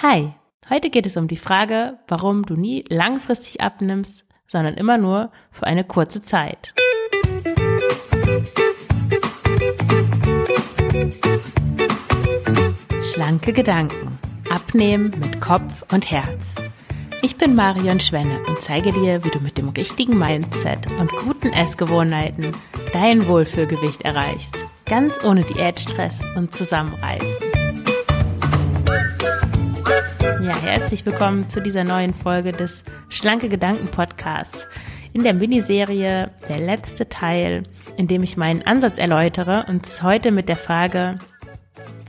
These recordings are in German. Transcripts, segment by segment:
Hi, heute geht es um die Frage, warum du nie langfristig abnimmst, sondern immer nur für eine kurze Zeit. Schlanke Gedanken. Abnehmen mit Kopf und Herz. Ich bin Marion Schwenne und zeige dir, wie du mit dem richtigen Mindset und guten Essgewohnheiten dein Wohlfühlgewicht erreichst. Ganz ohne Diätstress und Zusammenreißen. Ja, herzlich willkommen zu dieser neuen Folge des Schlanke Gedanken Podcasts. In der Miniserie der letzte Teil, in dem ich meinen Ansatz erläutere und heute mit der Frage,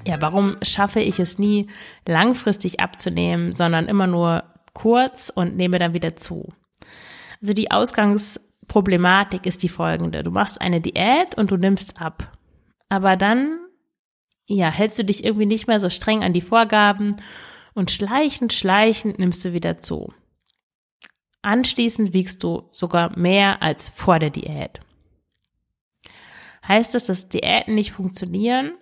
ja, warum schaffe ich es nie langfristig abzunehmen, sondern immer nur kurz und nehme dann wieder zu. Also die Ausgangsproblematik ist die folgende. Du machst eine Diät und du nimmst ab. Aber dann, ja, hältst du dich irgendwie nicht mehr so streng an die Vorgaben und schleichend, schleichend nimmst du wieder zu. Anschließend wiegst du sogar mehr als vor der Diät. Heißt das, dass Diäten nicht funktionieren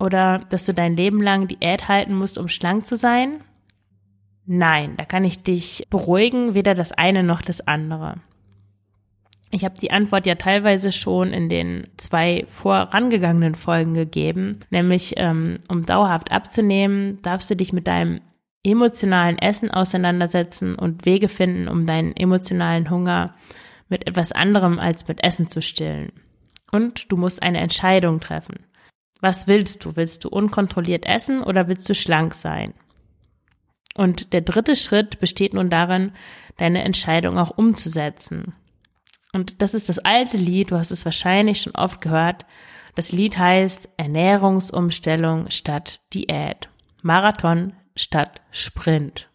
oder dass du dein Leben lang Diät halten musst, um schlank zu sein? Nein, da kann ich dich beruhigen, weder das eine noch das andere. Ich habe die Antwort ja teilweise schon in den zwei vorangegangenen Folgen gegeben, nämlich ähm, um dauerhaft abzunehmen, darfst du dich mit deinem emotionalen Essen auseinandersetzen und Wege finden, um deinen emotionalen Hunger mit etwas anderem als mit Essen zu stillen. Und du musst eine Entscheidung treffen. Was willst du? Willst du unkontrolliert essen oder willst du schlank sein? Und der dritte Schritt besteht nun darin, deine Entscheidung auch umzusetzen. Und das ist das alte Lied, du hast es wahrscheinlich schon oft gehört. Das Lied heißt Ernährungsumstellung statt Diät. Marathon statt Sprint.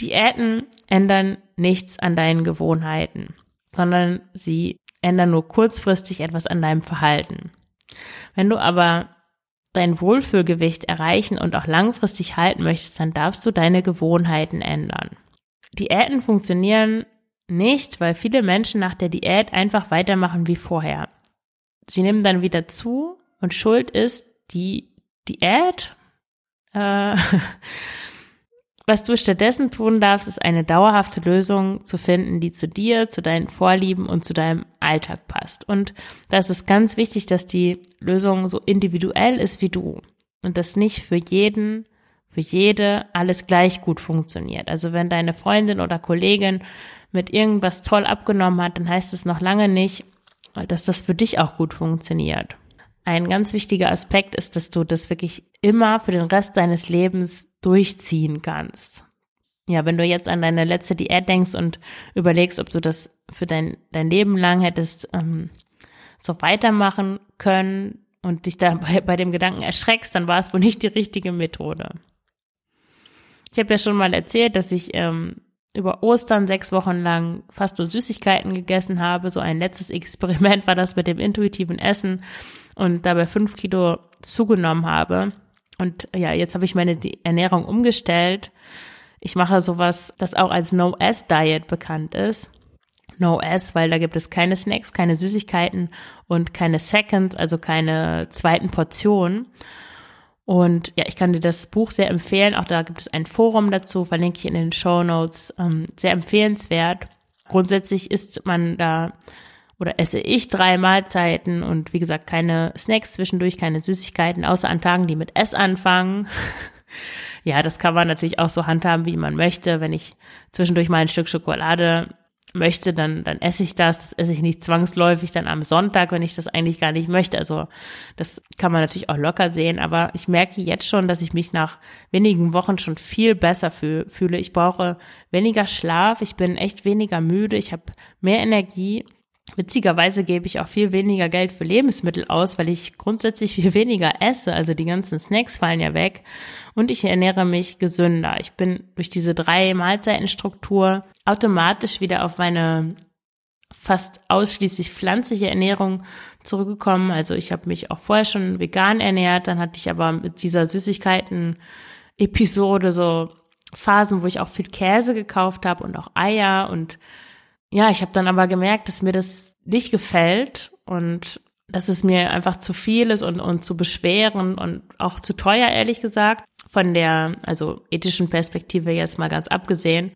Diäten ändern nichts an deinen Gewohnheiten, sondern sie ändern nur kurzfristig etwas an deinem Verhalten. Wenn du aber dein Wohlfühlgewicht erreichen und auch langfristig halten möchtest, dann darfst du deine Gewohnheiten ändern. Diäten funktionieren nicht, weil viele Menschen nach der Diät einfach weitermachen wie vorher. Sie nehmen dann wieder zu und Schuld ist die Diät. Äh, was du stattdessen tun darfst, ist eine dauerhafte Lösung zu finden, die zu dir, zu deinen Vorlieben und zu deinem Alltag passt. Und da ist es ganz wichtig, dass die Lösung so individuell ist wie du und dass nicht für jeden für jede alles gleich gut funktioniert. Also wenn deine Freundin oder Kollegin mit irgendwas toll abgenommen hat, dann heißt es noch lange nicht, dass das für dich auch gut funktioniert. Ein ganz wichtiger Aspekt ist, dass du das wirklich immer für den Rest deines Lebens durchziehen kannst. Ja, wenn du jetzt an deine letzte Diät denkst und überlegst, ob du das für dein, dein Leben lang hättest ähm, so weitermachen können und dich dabei bei dem Gedanken erschreckst, dann war es wohl nicht die richtige Methode. Ich habe ja schon mal erzählt, dass ich ähm, über Ostern sechs Wochen lang fast nur Süßigkeiten gegessen habe. So ein letztes Experiment war das mit dem intuitiven Essen und dabei fünf Kilo zugenommen habe. Und ja, jetzt habe ich meine Ernährung umgestellt. Ich mache sowas, das auch als No-S-Diet bekannt ist. No-S, weil da gibt es keine Snacks, keine Süßigkeiten und keine Seconds, also keine zweiten Portionen. Und ja, ich kann dir das Buch sehr empfehlen. Auch da gibt es ein Forum dazu, verlinke ich in den Show Notes. Ähm, sehr empfehlenswert. Grundsätzlich isst man da oder esse ich drei Mahlzeiten und wie gesagt keine Snacks zwischendurch, keine Süßigkeiten, außer an Tagen, die mit S anfangen. ja, das kann man natürlich auch so handhaben, wie man möchte. Wenn ich zwischendurch mal ein Stück Schokolade möchte, dann, dann esse ich das. Das esse ich nicht zwangsläufig dann am Sonntag, wenn ich das eigentlich gar nicht möchte. Also das kann man natürlich auch locker sehen, aber ich merke jetzt schon, dass ich mich nach wenigen Wochen schon viel besser fühle. Ich brauche weniger Schlaf, ich bin echt weniger müde, ich habe mehr Energie Witzigerweise gebe ich auch viel weniger Geld für Lebensmittel aus, weil ich grundsätzlich viel weniger esse. Also die ganzen Snacks fallen ja weg und ich ernähre mich gesünder. Ich bin durch diese drei Mahlzeitenstruktur automatisch wieder auf meine fast ausschließlich pflanzliche Ernährung zurückgekommen. Also ich habe mich auch vorher schon vegan ernährt, dann hatte ich aber mit dieser Süßigkeiten-Episode so Phasen, wo ich auch viel Käse gekauft habe und auch Eier und ja, ich habe dann aber gemerkt, dass mir das nicht gefällt und dass es mir einfach zu viel ist und, und zu beschwerend und auch zu teuer, ehrlich gesagt. Von der, also ethischen Perspektive jetzt mal ganz abgesehen.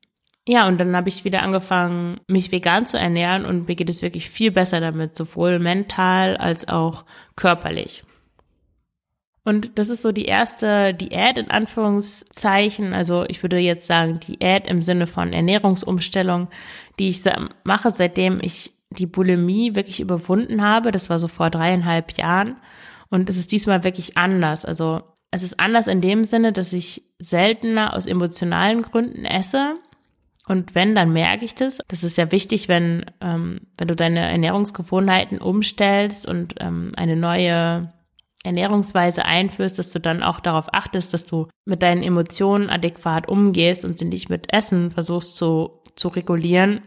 Ja, und dann habe ich wieder angefangen, mich vegan zu ernähren und mir geht es wirklich viel besser damit, sowohl mental als auch körperlich. Und das ist so die erste Diät in Anführungszeichen. Also ich würde jetzt sagen Diät im Sinne von Ernährungsumstellung, die ich mache, seitdem ich die Bulimie wirklich überwunden habe. Das war so vor dreieinhalb Jahren. Und es ist diesmal wirklich anders. Also es ist anders in dem Sinne, dass ich seltener aus emotionalen Gründen esse. Und wenn, dann merke ich das. Das ist ja wichtig, wenn, ähm, wenn du deine Ernährungsgewohnheiten umstellst und ähm, eine neue Ernährungsweise einführst, dass du dann auch darauf achtest, dass du mit deinen Emotionen adäquat umgehst und sie nicht mit Essen versuchst zu, zu regulieren,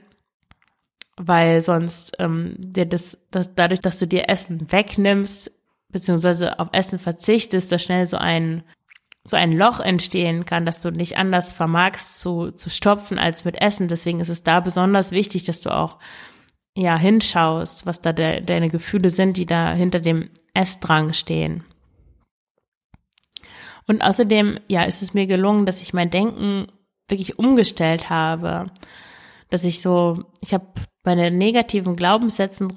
weil sonst ähm, dir das, das, dadurch, dass du dir Essen wegnimmst, beziehungsweise auf Essen verzichtest, da schnell so ein so ein Loch entstehen kann, dass du nicht anders vermagst zu, zu stopfen als mit Essen. Deswegen ist es da besonders wichtig, dass du auch ja hinschaust, was da de, deine Gefühle sind, die da hinter dem Essdrang stehen. Und außerdem, ja, ist es mir gelungen, dass ich mein Denken wirklich umgestellt habe, dass ich so, ich habe meine negativen Glaubenssätze,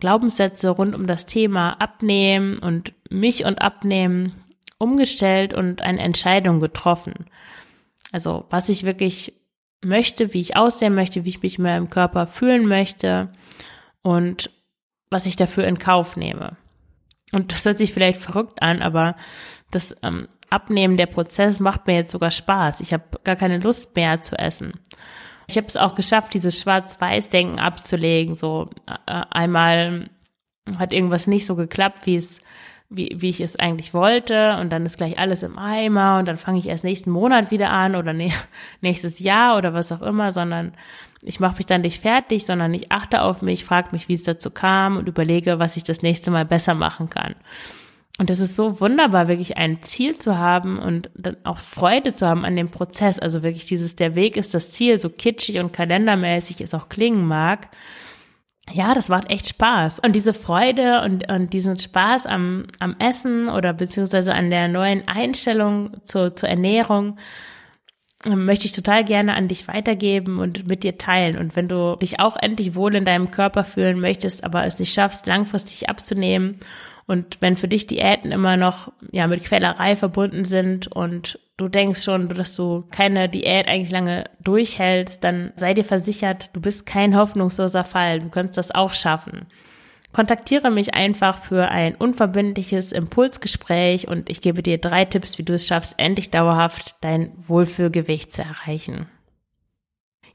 Glaubenssätze rund um das Thema Abnehmen und mich und Abnehmen umgestellt und eine Entscheidung getroffen. Also was ich wirklich möchte, wie ich aussehen möchte, wie ich mich in meinem Körper fühlen möchte und was ich dafür in Kauf nehme. Und das hört sich vielleicht verrückt an, aber das ähm, Abnehmen der Prozess macht mir jetzt sogar Spaß. Ich habe gar keine Lust mehr zu essen. Ich habe es auch geschafft, dieses Schwarz-Weiß-Denken abzulegen. So äh, einmal hat irgendwas nicht so geklappt, wie es wie, wie ich es eigentlich wollte und dann ist gleich alles im Eimer und dann fange ich erst nächsten Monat wieder an oder ne, nächstes Jahr oder was auch immer, sondern ich mache mich dann nicht fertig, sondern ich achte auf mich, frage mich, wie es dazu kam und überlege, was ich das nächste Mal besser machen kann. Und es ist so wunderbar, wirklich ein Ziel zu haben und dann auch Freude zu haben an dem Prozess. Also wirklich dieses, der Weg ist das Ziel, so kitschig und kalendermäßig es auch klingen mag ja, das macht echt Spaß. Und diese Freude und, und diesen Spaß am, am Essen oder beziehungsweise an der neuen Einstellung zur, zur Ernährung möchte ich total gerne an dich weitergeben und mit dir teilen. Und wenn du dich auch endlich wohl in deinem Körper fühlen möchtest, aber es nicht schaffst, langfristig abzunehmen und wenn für dich Diäten immer noch ja mit Quälerei verbunden sind und du denkst schon, dass du keine Diät eigentlich lange durchhältst, dann sei dir versichert, du bist kein hoffnungsloser Fall. Du kannst das auch schaffen. Kontaktiere mich einfach für ein unverbindliches Impulsgespräch und ich gebe dir drei Tipps, wie du es schaffst, endlich dauerhaft dein Wohlfühlgewicht zu erreichen.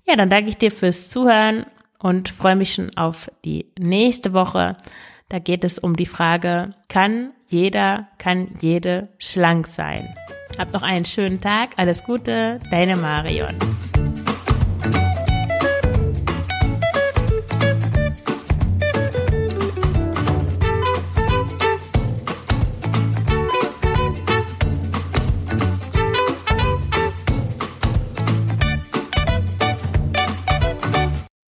Ja, dann danke ich dir fürs Zuhören und freue mich schon auf die nächste Woche. Da geht es um die Frage, kann jeder, kann jede schlank sein? Habt noch einen schönen Tag, alles Gute, deine Marion.